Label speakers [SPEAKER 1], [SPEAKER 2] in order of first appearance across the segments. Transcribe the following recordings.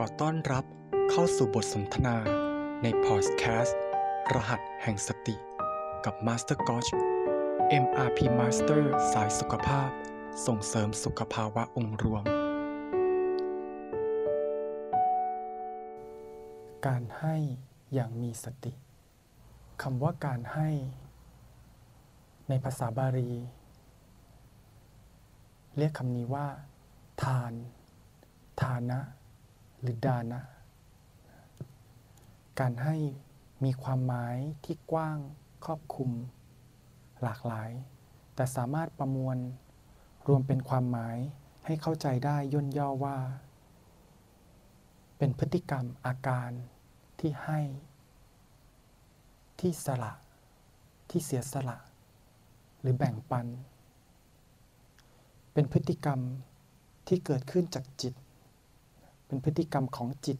[SPEAKER 1] ขอต้อนรับเข้าสู่บทสนทนาในพอดแคสต์รหัสแห่งสติ กับ Master g o c h MRP Master สายสุขภาพ ส่งเสริมสุขภาวะองค์รวม การให้อย่างมีสติคำว่าการให้ ในภาษาบาลี เรียกคำนี้ว่า ทาน ทานะ หรือดานะ การให้มีความหมายที่กว้างครอบคลุม หลากหลาย แต่สามารถประมวลรวมเป็นความหมายให้เข้าใจได้ย่นย่อว่า เป็นพฤติกรรมอาการที่ให้ ที่สละ ที่เสียสละ หรือแบ่งปัน เป็นพฤติกรรมที่เกิดขึ้นจากจิต เป็นพฤติกรรมของจิต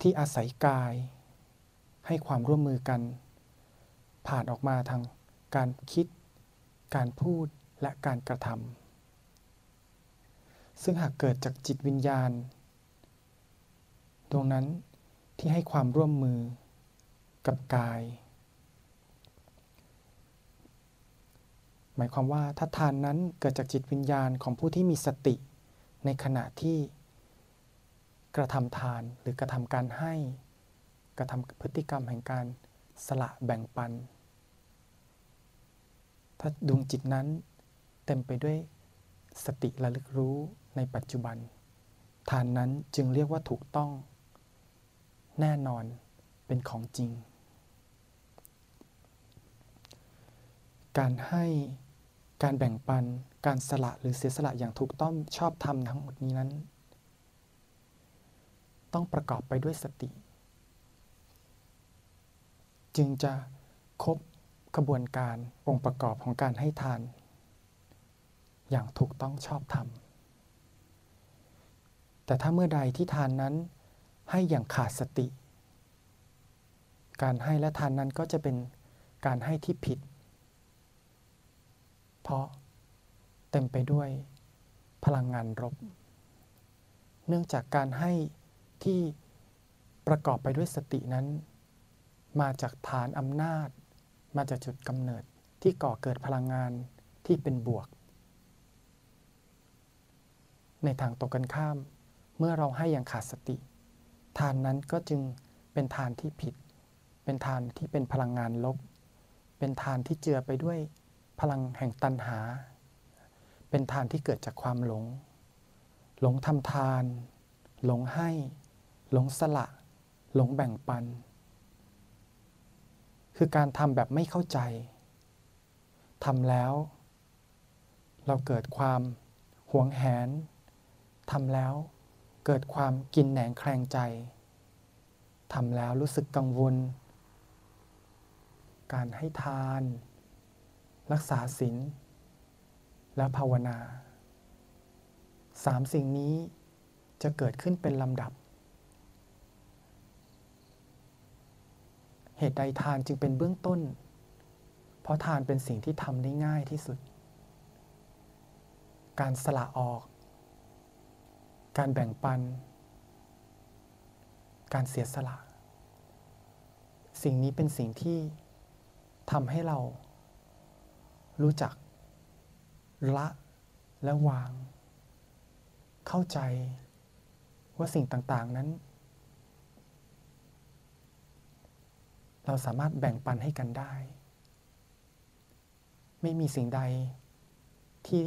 [SPEAKER 1] ที่อาศัยกาย ให้ความร่วมมือกัน ผ่านออกมาทางการคิด การพูดและการกระทำซึ่งหากเกิดจากจิตวิญญาณดวงนั้นที่ให้ความร่วมมือกับกาย หมายความว่าถ้าทานนั้นเกิดจากจิตวิญญาณของผู้ที่มีสติ ในขณะที่กระทำทานหรือกระทำการให้กระทำพฤติกรรมแห่งการสละแบ่งปัน ถ้าดวงจิตนั้นเต็มไปด้วยสติระลึกรู้ในปัจจุบัน ทานนั้นจึงเรียกว่าถูกต้อง แน่นอนเป็นของจริง การให้ การแบ่งปัน การสละหรือเสียสละอย่างถูกต้องชอบธรรมทั้งหมดนี้นั้น ต้องประกอบไปด้วยสติ จึงจะครบกระบวนการองค์ประกอบของการให้ทาน อย่างถูกต้องชอบธรรม แต่ถ้าเมื่อใดที่ทานนั้นให้อย่างขาดสติ การให้และทานนั้นก็จะเป็นการให้ที่ผิด ราะ เต็มไปด้วยพลังงานรบเนื่องจากการให้ที่ประกอบไปด้วยสตินั้น มาจากฐานอำนาจ มาจากจุดกำเนิดที่ก่อเกิดพลังงานที่เป็นบวก ในทางตรงกันข้าม เมื่อเราให้อย่างขาดสติ ทานนั้นก็จึงเป็นทานที่ผิด เป็นทานที่เป็นพลังงานลบ เป็นทานที่เจือไปด้วย พลังแห่งตันหา เป็นทานที่เกิดจากความหลง หลงทำทาน หลงให้ หลงสละ หลงแบ่งปัน คือการทำแบบไม่เข้าใจทำแล้ว เราเกิดความหวงแหนทำแล้วเกิดความกินแหนงแคลงใจทำแล้วรู้สึกกังวล การให้ทาน รักษาศีลและภาวนาสามสิ่งนี้จะเกิดขึ้นเป็นลำดับ เหตุใดทานจึงเป็นเบื้องต้น เพราะทานเป็นสิ่งที่ทำได้ง่ายที่สุด การสละออก การแบ่งปัน การเสียสละ สิ่งนี้เป็นสิ่งที่ทำให้เรา รู้จัก ละและวาง เข้าใจว่าสิ่งต่าง ๆ นั้น เราสามารถแบ่งปันให้กันได้ ไม่มีสิ่งใดที่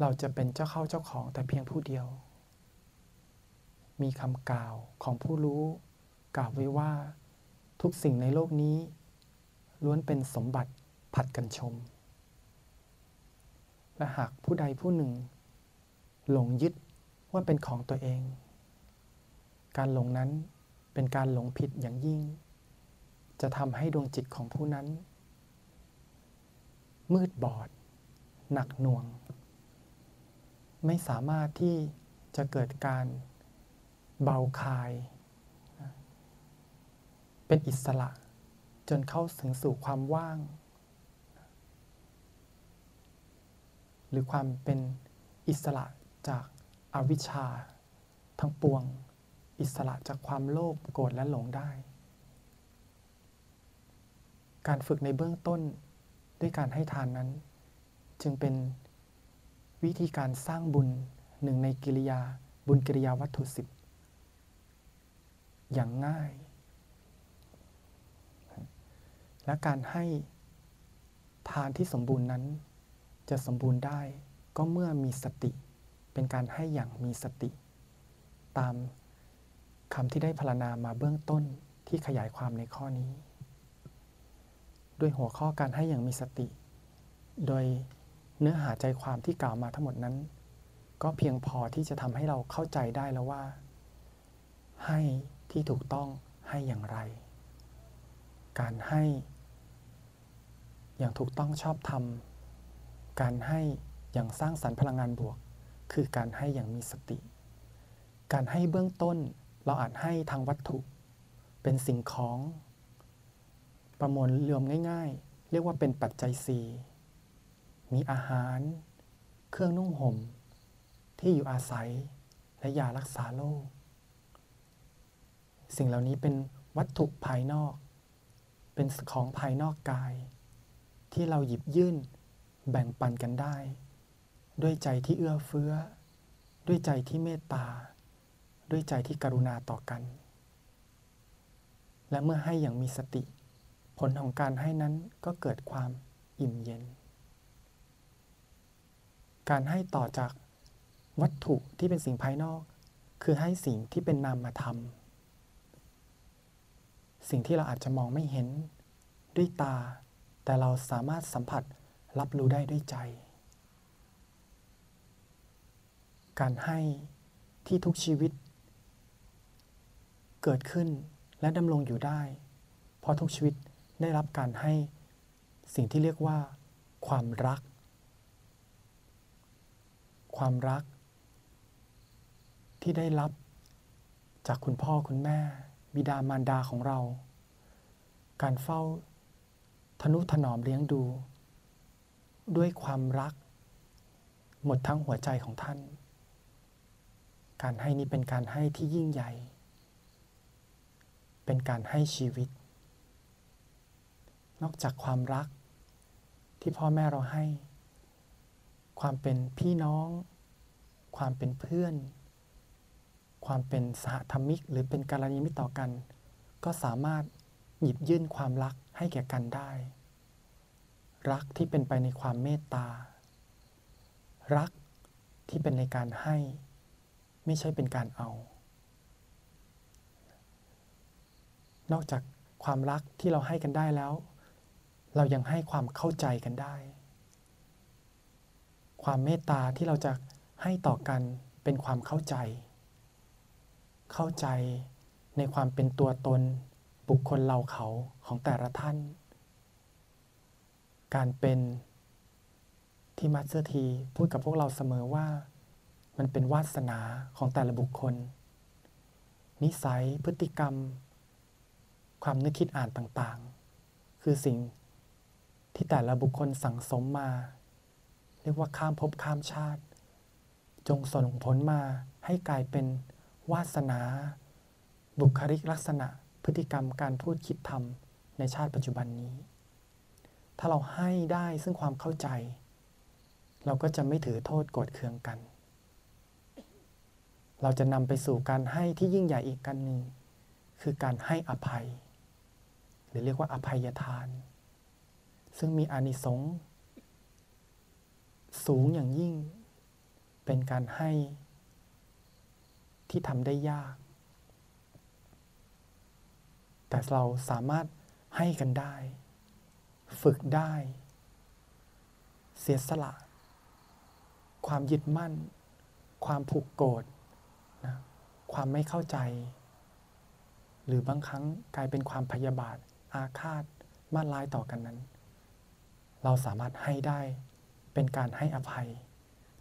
[SPEAKER 1] เราจะเป็นเจ้าเข้าเจ้าของแต่เพียงผู้เดียว มีคำกล่าวของผู้รู้ กล่าวไว้ว่า ทุกสิ่งในโลกนี้ ล้วนเป็นสมบัติผัดกันชม และหากผู้ใดผู้หนึ่ง หลงยึดว่าเป็นของตัวเอง การหลงนั้นเป็นการหลงผิดอย่างยิ่ง จะทำให้ดวงจิตของผู้นั้น มืดบอด หนักหน่วง ไม่สามารถที่จะเกิดการเบาคาย เป็นอิสระจนเข้าถึงสู่ความว่าง หรือความเป็นอิสระจากอวิชชา ทั้งปวง อิสระจากความโลภโกรธและหลงได้ การฝึกในเบื้องต้นด้วยการให้ทานนั้น จึงเป็นวิธีการสร้างบุญหนึ่งในกิริยาบุญกิริยาวัตถุสิบอย่างง่าย และการให้ทานที่สมบูรณ์นั้น จะสมบูรณ์ได้ก็เมื่อมีสติ เป็นการให้อย่างมีสติ ตามคำที่ได้พรณนามาเบื้องต้นที่ขยายความในข้อนี้ ด้วยหัวข้อการให้อย่างมีสติ โดยเนื้อหาใจความที่กล่าวมาทั้งหมดนั้น ก็เพียงพอที่จะทำให้เราเข้าใจได้แล้วว่า ให้ที่ถูกต้องให้อย่างไร การให้ อย่างถูกต้องชอบธรรม การให้อย่างสร้างสรรค์พลังงานบวก คือการให้อย่างมีสติ การให้เบื้องต้นเราอาจให้ทางวัตถุ เป็นสิ่งของ ประมวลรวมง่าย ๆ เรียกว่าเป็นปัจจัยสี่มีอาหาร เครื่องนุ่งห่ม ที่อยู่อาศัยและยารักษาโรคสิ่งเหล่านี้เป็นวัตถุภายนอก เป็นของภายนอกกาย ที่เราหยิบยื่น แบ่งปันกันได้ ด้วยใจที่เอื้อเฟื้อ ด้วยใจที่เมตตา ด้วยใจที่กรุณาต่อกัน และเมื่อให้อย่างมีสติ ผลของการให้นั้นก็เกิดความอิ่มเย็น การให้ต่อจากวัตถุที่เป็นสิ่งภายนอก คือให้สิ่งที่เป็นนามธรรมสิ่งที่เราอาจจะมองไม่เห็นด้วยตา แต่เราสามารถสัมผัส รับรู้ได้ด้วยใจ การให้ที่ทุกชีวิต เกิดขึ้นและดำรงอยู่ได้ เพราะทุกชีวิตได้รับการให้สิ่งที่เรียกว่า ความรัก ความรัก ที่ได้รับจากคุณพ่อคุณแม่ บิดามารดาของเรา การเฝ้าทนุถนอมเลี้ยงดู ด้วยความรัก หมดทั้งหัวใจของท่าน การให้นี้เป็นการให้ที่ยิ่งใหญ่ เป็นการให้ชีวิต นอกจากความรักที่พ่อแม่เราให้ ความเป็นพี่น้อง ความเป็นเพื่อน ความเป็นสหธรรมิก หรือเป็นการณีมิตรต่อกัน ก็สามารถหยิบยื่นความรักให้แก่กันได้ รักที่เป็นไปในความเมตตา รักที่เป็นในการให้ ไม่ใช่เป็นการเอา นอกจากความรักที่เราให้กันได้แล้ว เรายังให้ความเข้าใจกันได้ ความเมตตาที่เราจะให้ต่อกันเป็นความเข้าใจ เข้าใจในความเป็นตัวตนบุคคลเราเขาของแต่ละท่าน การเป็นที่มัตเตอร์ทีพูดกับพวกเราเสมอว่า มันเป็นวาสนาของแต่ละบุคคล นิสัยพฤติกรรม ความนึกคิดอ่านต่างๆ คือสิ่งที่แต่ละบุคคลสั่งสมมา เรียกว่าข้ามภพข้ามชาติ จงส่งผลมาให้กลายเป็นวาสนา บุคลิกลักษณะพฤติกรรมการพูดคิดทำในชาติปัจจุบันนี้ ถ้าเราให้ได้ซึ่งความเข้าใจ เราก็จะไม่ถือโทษโกรธเคืองกัน เราจะนำไปสู่การให้ที่ยิ่งใหญ่อีกกันหนึ่งคือการให้อภัย หรือเรียกว่าอภัยทาน ซึ่งมีอานิสงส์สูงอย่างยิ่ง เป็นการให้ที่ทำได้ยาก แต่เราสามารถให้กันได้ ฝึกได้ เสียสละ ความยึดมั่น ความผูกโกรธนะความไม่เข้าใจ หรือบางครั้งกลายเป็นความพยาบาท อาฆาตมาดร้ายต่อกันนั้น เราสามารถให้ได้เป็นการให้อภัย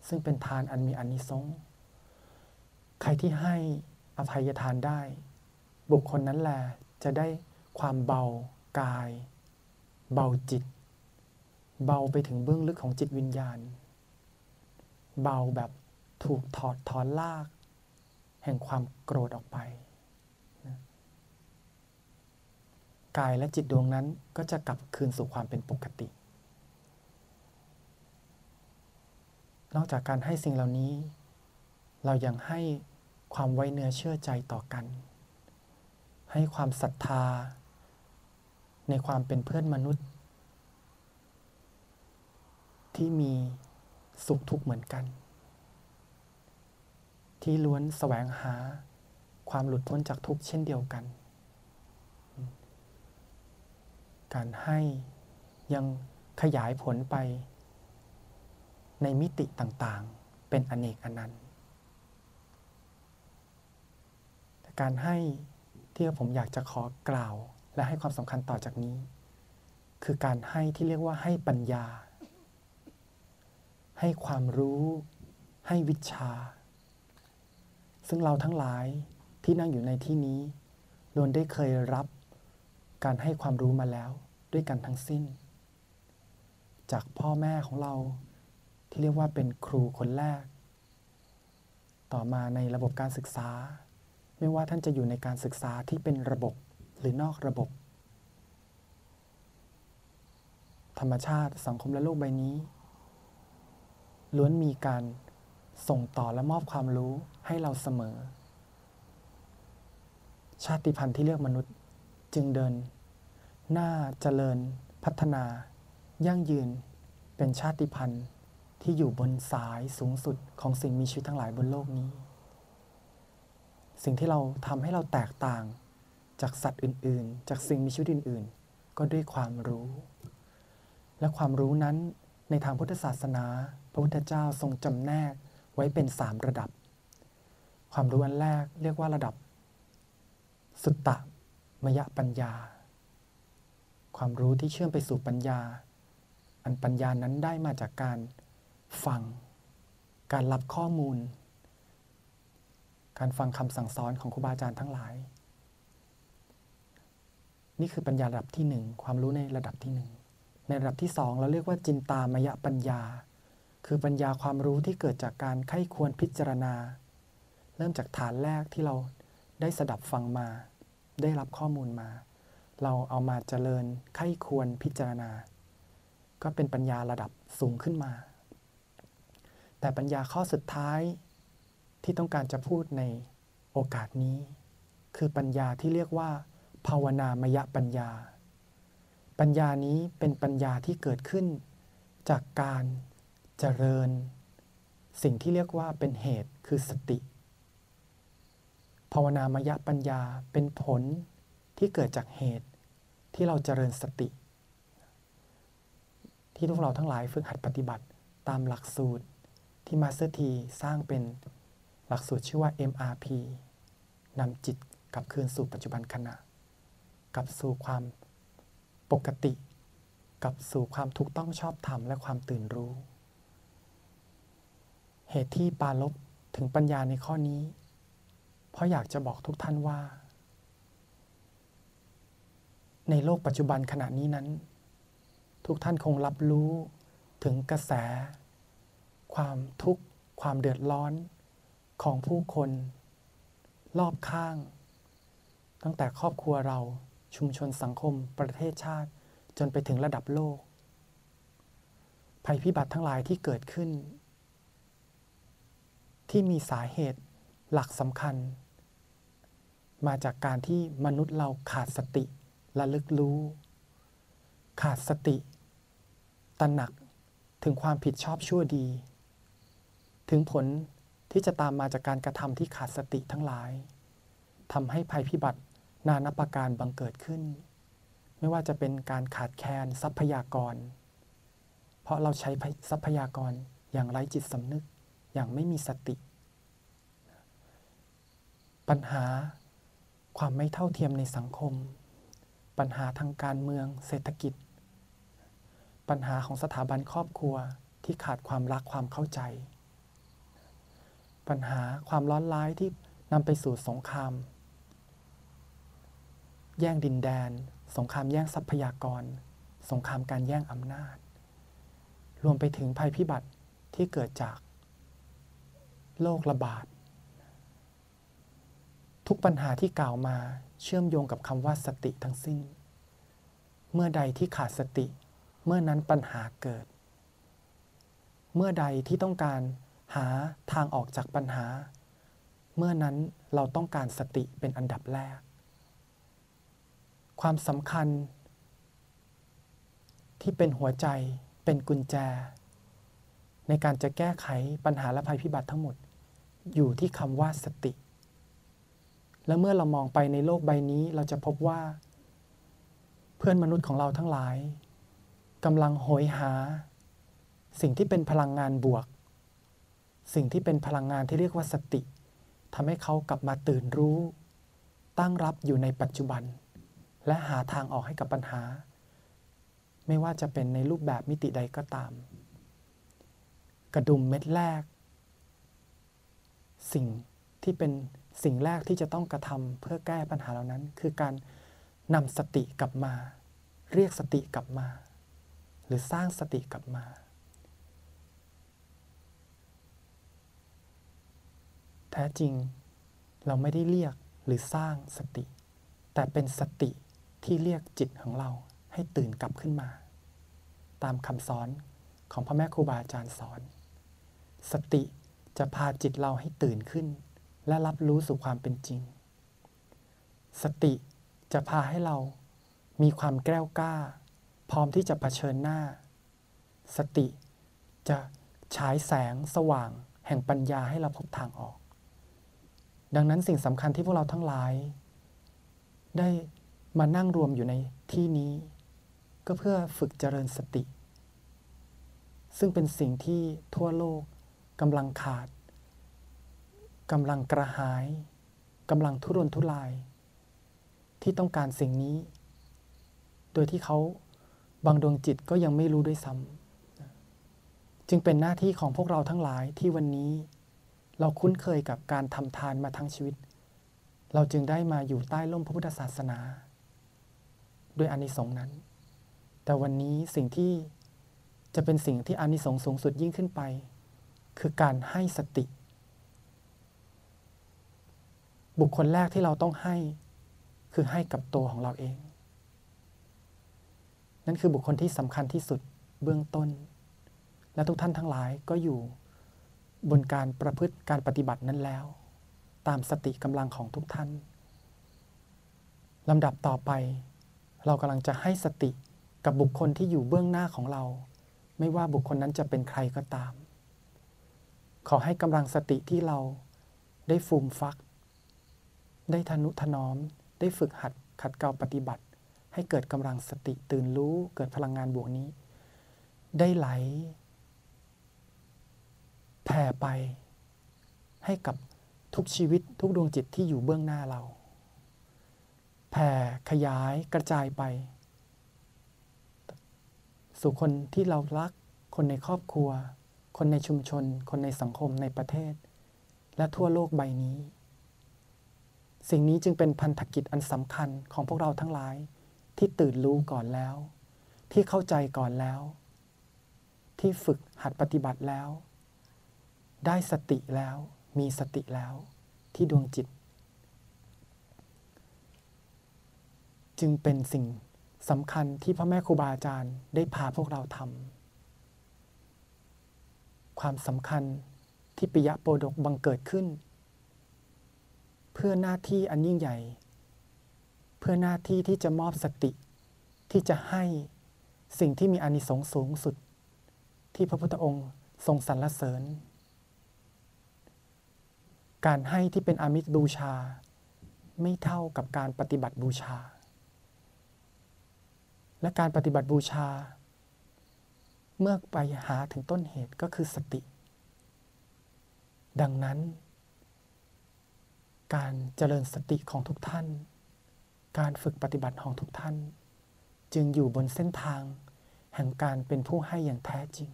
[SPEAKER 1] ซึ่งเป็นทานอันมีอานิสงส์ใครที่ให้อภัยทานได้ บุคคลนั้นแหละจะได้ความเบากาย เบาจิต เบาไปถึงเบื้องลึกของจิตวิญญาณ เบาแบบถูกถอดถอนลาก แห่งความโกรธออกไปนะกายและจิตดวงนั้นก็จะกลับคืนสู่ความเป็นปกติ นอกจากการให้สิ่งเหล่านี้ เรายังให้ความไว้เนื้อเชื่อใจต่อกัน ให้ความศรัทธา ในความเป็นเพื่อนมนุษย์ ที่มีสุขทุกข์เหมือนกัน ที่ล้วนแสวงหาความหลุดพ้นจากทุกข์เช่นเดียวกัน การให้ยังขยายผลไป ในมิติต่างๆ เป็นอเนกอนันต์แต่การให้ที่ผมอยากจะขอกล่าว และให้ความสำคัญต่อจากนี้ คือการให้ที่เรียกว่าให้ปัญญา ให้ความรู้ ให้วิชา ซึ่งเราทั้งหลายที่นั่งอยู่ในที่นี้ล้วนได้เคยรับการให้ความรู้มาแล้วด้วยกันทั้งสิ้น จากพ่อแม่ของเราที่เรียกว่าเป็นครูคนแรก ต่อมาในระบบการศึกษา ไม่ว่าท่านจะอยู่ในการศึกษาที่เป็นระบบ หรือนอกระบบ ธรรมชาติสังคมและโลกใบนี้ ล้วนมีการส่งต่อและมอบความรู้ให้เราเสมอ ชาติพันธุ์ที่เรียกมนุษย์จึงเดิน หน้าเจริญ พัฒนา ยั่งยืน เป็นชาติพันธุ์ที่อยู่บนสายสูงสุดของสิ่งมีชีวิตทั้งหลายบนโลกนี้ สิ่งที่เราทำให้เราแตกต่าง จากสัตว์อื่นๆ จากสิ่งมีชีวิตอื่นๆ ก็ด้วยความรู้ และความรู้นั้นในทางพุทธศาสนา พระพุทธเจ้าทรงจำแนกไว้เป็นสามระดับ ความรู้อันแรกเรียกว่าระดับ สุตตะมยปัญญา ความรู้ที่เชื่อมไปสู่ปัญญา อันปัญญานั้นได้มาจากการฟัง การรับข้อมูล การฟังคำสั่งสอนของครูบาอาจารย์ทั้งหลาย นี่คือปัญญาระดับที่หนึ่งความรู้ในระดับที่หนึ่งในระดับที่สองเราเรียกว่าจินตามยปัญญา คือปัญญาความรู้ที่เกิดจากการไข้ควรพิจารณา เริ่มจากฐานแรกที่เราได้สดับฟังมา ได้รับข้อมูลมา เราเอามาเจริญไข้ควรพิจารณา ก็เป็นปัญญาระดับสูงขึ้นมา แต่ปัญญาข้อสุดท้ายที่ต้องการจะพูดในโอกาสนี้ คือปัญญาที่เรียกว่า ภาวนามยปัญญา ปัญญานี้เป็นปัญญาที่เกิดขึ้น จากการเจริญ สิ่งที่เรียกว่าเป็นเหตุคือสติ ภาวนามยปัญญาเป็นผลที่เกิดจากเหตุที่เราเจริญสติ ที่พวกเราทั้งหลายฝึกหัดปฏิบัติตามหลักสูตรที่มาสเตอร์ทีสร้างเป็นหลักสูตรชื่อว่า MRP นำจิตกลับคืนสู่ปัจจุบันขณะ กลับสู่ความปกติ กลับสู่ความถูกต้องชอบธรรมและความตื่นรู้ เหตุที่ปาลบถึงปัญญาในข้อนี้ เพราะอยากจะบอกทุกท่านว่า ในโลกปัจจุบันขณะนี้นั้น ทุกท่านคงรับรู้ถึงกระแส ความทุกข์ ความเดือดร้อนของผู้คน รอบข้าง ตั้งแต่ครอบครัวเรา ชุมชนสังคม ประเทศชาติ จนไปถึงระดับโลก ภัยพิบัติทั้งหลายที่เกิดขึ้น ที่มีสาเหตุหลักสำคัญ มาจากการที่มนุษย์เราขาดสติระลึกรู้ ขาดสติ ตระหนักถึงความผิดชอบชั่วดี ถึงผลที่จะตามมาจากการกระทำที่ขาดสติทั้งหลายทำให้ภัยพิบัติ นานาประการบังเกิดขึ้น ไม่ว่าจะเป็นการขาดแคลนทรัพยากร เพราะเราใช้ทรัพยากรอย่างไร้จิตสำนึก อย่างไม่มีสติ ปัญหาความไม่เท่าเทียมในสังคม ปัญหาทางการเมือง เศรษฐกิจ ปัญหาของสถาบันครอบครัวที่ขาดความรักความเข้าใจ ปัญหาความร้อนร้ายที่นำไปสู่สงคราม แย่งดินแดน สงครามแย่งทรัพยากร สงครามการแย่งอำนาจ รวมไปถึงภัยพิบัติที่เกิดจากโรคระบาด ทุกปัญหาที่กล่าวมาเชื่อมโยงกับคำว่าสติทั้งสิ้น เมื่อใดที่ขาดสติ เมื่อนั้นปัญหาเกิด เมื่อใดที่ต้องการหาทางออกจากปัญหา เมื่อนั้นเราต้องการสติเป็นอันดับแรก ความสำคัญ ที่เป็นหัวใจเป็นกุญแจ ในการจะแก้ไขปัญหาและภัยพิบัติทั้งหมด อยู่ที่คำว่าสติ และเมื่อเรามองไปในโลกใบนี้เราจะพบว่า เพื่อนมนุษย์ของเราทั้งหลายกำลังโหยหา สิ่งที่เป็นพลังงานบวก สิ่งที่เป็นพลังงานที่เรียกว่าสติทำให้เขากลับมาตื่นรู้ ตั้งรับอยู่ในปัจจุบัน และหาทางออกให้กับปัญหา ไม่ว่าจะเป็นในรูปแบบมิติใดก็ตาม กระดุมเม็ดแรก สิ่งที่เป็นสิ่งแรกที่จะต้องกระทำเพื่อแก้ปัญหาเหล่านั้น คือการนำสติกลับมา เรียกสติกลับมา หรือสร้างสติกลับมา แท้จริงเราไม่ได้เรียกหรือสร้างสติ แต่เป็นสติ ที่เรียกจิตของเราให้ตื่นกลับขึ้นมา ตามคำสอนของพระแม่ครูบาอาจารย์สอน สติจะพาจิตเราให้ตื่นขึ้น และรับรู้สู่ความเป็นจริง สติจะพาให้เรามีความแกล้วกล้า พร้อมที่จะะเผชิญหน้า สติจะฉายแสงสว่าง แห่งปัญญาให้เราพบทางออก ดังนั้นสิ่งสำคัญที่พวกเราทั้งหลาย ได้ มานั่งรวมอยู่ในที่นี้ ก็เพื่อฝึกเจริญสติ ซึ่งเป็นสิ่งที่ทั่วโลกกำลังขาดกำลังกระหายกำลังทุรนทุราย ที่ต้องการสิ่งนี้ โดยที่เขาบางดวงจิตก็ยังไม่รู้ด้วยซ้ำจึงเป็นหน้าที่ของพวกเราทั้งหลายที่วันนี้ เราคุ้นเคยกับการทำทานมาทั้งชีวิต เราจึงได้มาอยู่ใต้ร่มพระพุทธศาสนา ด้วยอานิสงส์นั้น แต่วันนี้สิ่งที่จะเป็นสิ่งที่อานิสงส์สูงสุดยิ่งขึ้นไป คือการให้สติ บุคคลแรกที่เราต้องให้ คือให้กับตัวของเราเอง นั่นคือบุคคลที่สำคัญที่สุดเบื้องต้น และทุกท่านทั้งหลายก็อยู่บนการประพฤติการปฏิบัตินั้นแล้ว ตามสติกำลังของทุกท่านลำดับต่อไป เรากำลังจะให้สติกับบุคคลที่อยู่เบื้องหน้าของเรา ไม่ว่าบุคคลนั้นจะเป็นใครก็ตาม ขอให้กำลังสติที่เราได้ฟูมฟัก ได้ทนุถนอม ได้ฝึกหัดขัดเกลาปฏิบัติ ให้เกิดกำลังสติตื่นรู้เกิดพลังงานบวกนี้ ได้ไหลแผ่ไปให้กับทุกชีวิตทุกดวงจิตที่อยู่เบื้องหน้าเรา แผ่ขยายกระจายไป สู่คนที่เรารัก คนในครอบครัว คนในชุมชน คนในสังคมในประเทศ และทั่วโลกใบนี้ สิ่งนี้จึงเป็นพันธกิจอันสำคัญของพวกเราทั้งหลาย ที่ตื่นรู้ก่อนแล้ว ที่เข้าใจก่อนแล้ว ที่ฝึกหัดปฏิบัติแล้ว ได้สติแล้วมีสติแล้วที่ดวงจิต จึงเป็นสิ่งสำคัญที่พ่อแม่ครูบาอาจารย์ได้พาพวกเราทำความสำคัญที่ปิยะโปดกบังเกิดขึ้น เพื่อหน้าที่อันยิ่งใหญ่ เพื่อหน้าที่ที่จะมอบสติ ที่จะให้สิ่งที่มีอานิสงส์สูงสุด ที่พระพุทธองค์ทรงสรรเสริญ การให้ที่เป็นอามิตรบูชา ไม่เท่ากับการปฏิบัติบูชา และการปฏิบัติบูชา เมื่อไปหาถึงต้นเหตุก็คือสติ ดังนั้น การเจริญสติของทุกท่าน การฝึกปฏิบัติของทุกท่าน จึงอยู่บนเส้นทาง แห่งการเป็นผู้ให้อย่างแท้จริง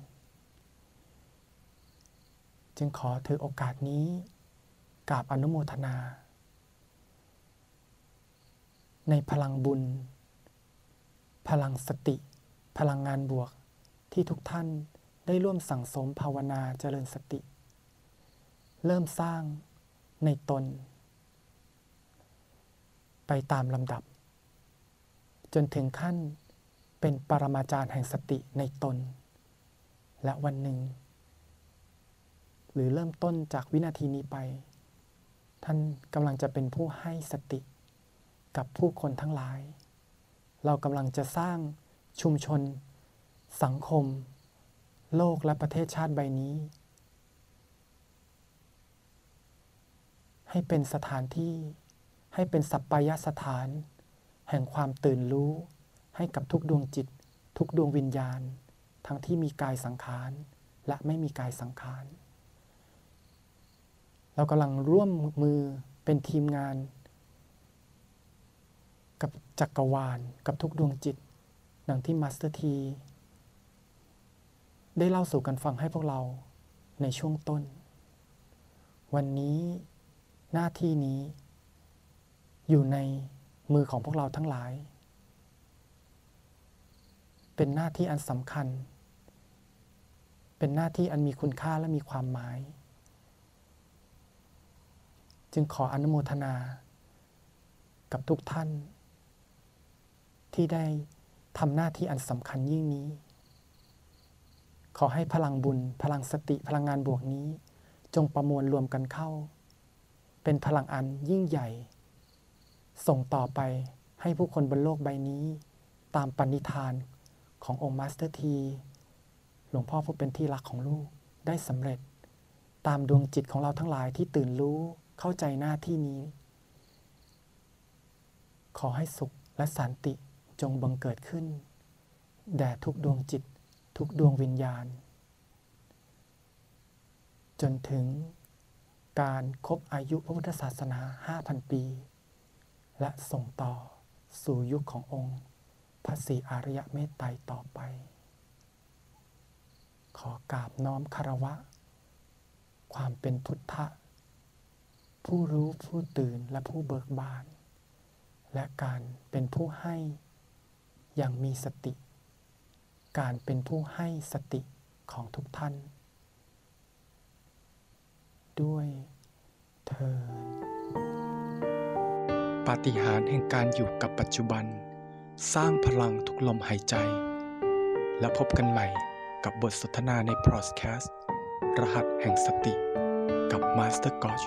[SPEAKER 1] จึงขอถือโอกาสนี้กราบอนุโมทนา ในพลังบุญ พลังสติ พลังงานบวก ที่ทุกท่านได้ร่วมสั่งสมภาวนาเจริญสติ เริ่มสร้างในตน ไปตามลำดับ จนถึงขั้นเป็นปรมาจารย์แห่งสติในตน และวันหนึ่ง หรือเริ่มต้นจากวินาทีนี้ไป ท่านกำลังจะเป็นผู้ให้สติกับผู้คนทั้งหลาย เรากำลังจะสร้างชุมชน สังคม โลกและประเทศชาติใบนี้ ให้เป็นสถานที่ ให้เป็นสัปปายสถาน แห่งความตื่นรู้ ให้กับทุกดวงจิต ทุกดวงวิญญาณ ทั้งที่มีกายสังขาร และไม่มีกายสังขาร เรากำลังร่วมมือเป็นทีมงาน กับจักรวาลกับทุกดวงจิต ดังที่มาสเตอร์ที ได้เล่าสู่กันฟังให้พวกเราในช่วงต้น วันนี้หน้าที่นี้ อยู่ในมือของพวกเราทั้งหลาย เป็นหน้าที่อันสำคัญ เป็นหน้าที่อันมีคุณค่าและมีความหมาย จึงขออนุโมทนา กับทุกท่าน ที่ได้ทำหน้าที่อันสำคัญยิ่งนี้ ขอให้พลังบุญ พลังสติพลังงานบวกนี้ จงประมวลรวมกันเข้า เป็นพลังอันยิ่งใหญ่ ส่งต่อไปให้ผู้คนบนโลกใบนี้ ตามปณิธานขององค์มาสเตอร์ที หลวงพ่อผู้เป็นที่รักของลูกได้สำเร็จ ตามดวงจิตของเราทั้งหลายที่ตื่นรู้เข้าใจหน้าที่นี้ ขอให้สุขและสันติ จงบังเกิดขึ้น แด่ทุกดวงจิต ทุกดวงวิญญาณ จนถึงการครบอายุพระพุทธศาสนา 5,000 ปี และส่งต่อสู่ยุคขององค์ พระศรีอริยเมตไตรต่อไป ขอกราบน้อมคารวะ ความเป็นพุทธะ ผู้รู้ผู้ตื่นและผู้เบิกบาน และการเป็นผู้ให้ อย่างมีสติ การเป็นผู้ให้สติของทุกท่าน ด้วยเธอ
[SPEAKER 2] ปาฏิหาริย์แห่งการอยู่กับปัจจุบัน สร้างพลังทุกลมหายใจ แล้วพบกันใหม่กับบทสนทนาในพอดแคสต์ รหัสแห่งสติกับมาสเตอร์กอช